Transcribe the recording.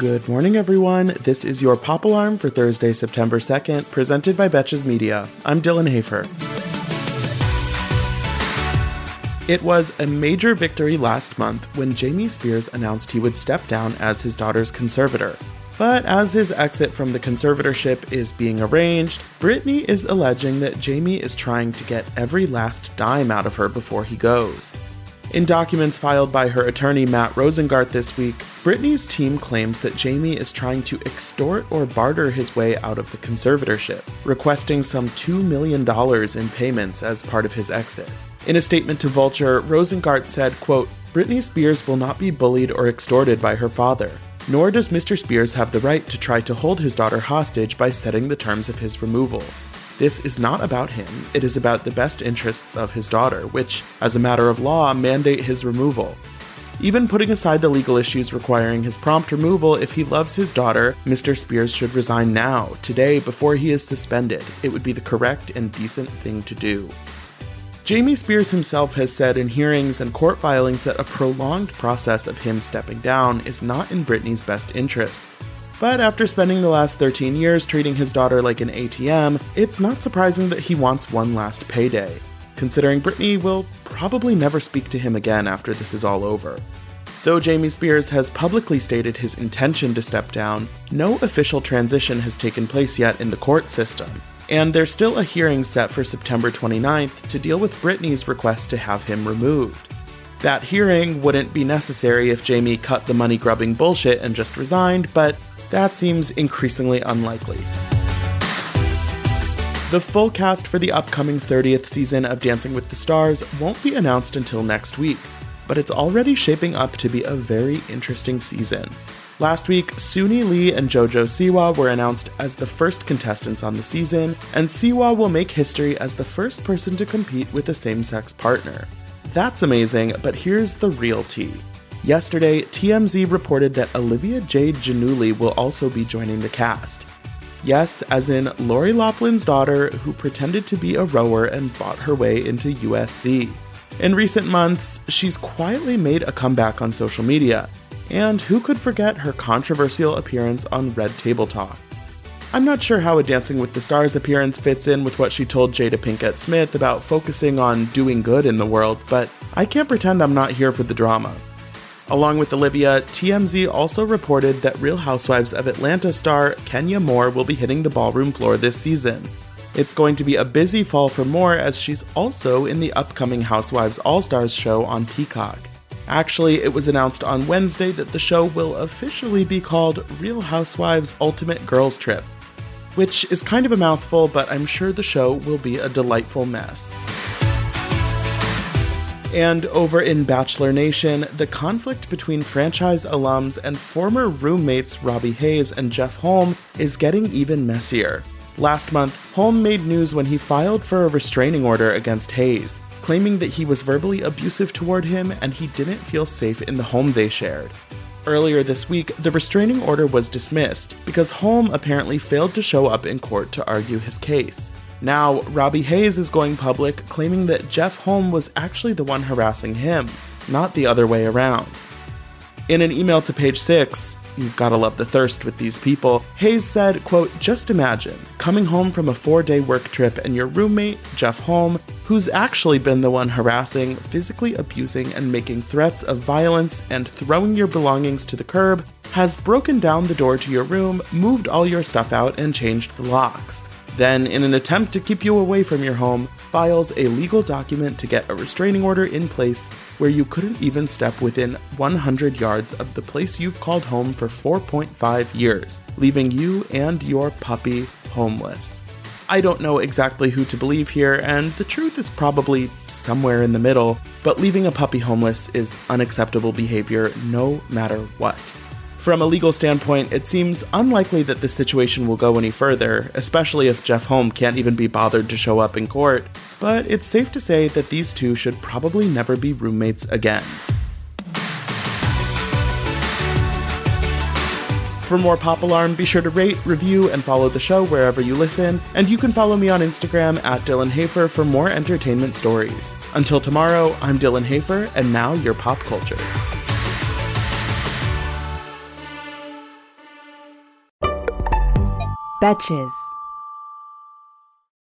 Good morning, everyone. This is your Pop Alarm for Thursday, September 2nd, presented by Betches Media. I'm Dylan Hafer. It was a major victory last month when Jamie Spears announced he would step down as his daughter's conservator. But as his exit from the conservatorship is being arranged, Britney is alleging that Jamie is trying to get every last dime out of her before he goes. In documents filed by her attorney Matt Rosengart this week, Britney's team claims that Jamie is trying to extort or barter his way out of the conservatorship, requesting some $2 million in payments as part of his exit. In a statement to Vulture, Rosengart said, quote, Britney Spears will not be bullied or extorted by her father, nor does Mr. Spears have the right to try to hold his daughter hostage by setting the terms of his removal. This is not about him, it is about the best interests of his daughter, which, as a matter of law, mandate his removal. Even putting aside the legal issues requiring his prompt removal, if he loves his daughter, Mr. Spears should resign now, today, before he is suspended. It would be the correct and decent thing to do. Jamie Spears himself has said in hearings and court filings that a prolonged process of him stepping down is not in Britney's best interests. But after spending the last 13 years treating his daughter like an ATM, it's not surprising that he wants one last payday, considering Britney will probably never speak to him again after this is all over. Though Jamie Spears has publicly stated his intention to step down, no official transition has taken place yet in the court system, and there's still a hearing set for September 29th to deal with Britney's request to have him removed. That hearing wouldn't be necessary if Jamie cut the money grubbing bullshit and just resigned, but that seems increasingly unlikely. The full cast for the upcoming 30th season of Dancing with the Stars won't be announced until next week, but it's already shaping up to be a very interesting season. Last week, Suni Lee and JoJo Siwa were announced as the first contestants on the season, and Siwa will make history as the first person to compete with a same sex partner. That's amazing, but here's the real tea. Yesterday, TMZ reported that Olivia Jade Giannulli will also be joining the cast. Yes, as in Lori Loughlin's daughter, who pretended to be a rower and bought her way into USC. In recent months, she's quietly made a comeback on social media, and who could forget her controversial appearance on Red Table Talk? I'm not sure how a Dancing with the Stars appearance fits in with what she told Jada Pinkett Smith about focusing on doing good in the world, but I can't pretend I'm not here for the drama. Along with Olivia, TMZ also reported that Real Housewives of Atlanta star Kenya Moore will be hitting the ballroom floor this season. It's going to be a busy fall for Moore as she's also in the upcoming Housewives All Stars show on Peacock. Actually, it was announced on Wednesday that the show will officially be called Real Housewives Ultimate Girls Trip, which is kind of a mouthful, but I'm sure the show will be a delightful mess. And over in Bachelor Nation, the conflict between franchise alums and former roommates Robbie Hayes and Jeff Holm is getting even messier. Last month, Holm made news when he filed for a restraining order against Hayes, claiming that he was verbally abusive toward him and he didn't feel safe in the home they shared. Earlier this week, the restraining order was dismissed because Holm apparently failed to show up in court to argue his case. Now, Robbie Hayes is going public claiming that Jeff Holm was actually the one harassing him, not the other way around. In an email to page 6, you've gotta love the thirst with these people, Hayes said, quote, just imagine coming home from a four day work trip and your roommate, Jeff Holm, who's actually been the one harassing, physically abusing, and making threats of violence and throwing your belongings to the curb, has broken down the door to your room, moved all your stuff out, and changed the locks. Then, in an attempt to keep you away from your home, files a legal document to get a restraining order in place where you couldn't even step within 100 yards of the place you've called home for 4.5 years, leaving you and your puppy homeless. I don't know exactly who to believe here, and the truth is probably somewhere in the middle, but leaving a puppy homeless is unacceptable behavior no matter what. From a legal standpoint, it seems unlikely that this situation will go any further, especially if Jeff Holm can't even be bothered to show up in court, but it's safe to say that these two should probably never be roommates again. For more Pop Alarm, be sure to rate, review, and follow the show wherever you listen, and you can follow me on Instagram at Dylan Hafer for more entertainment stories. Until tomorrow, I'm Dylan Hafer, and now your pop culture. Betches.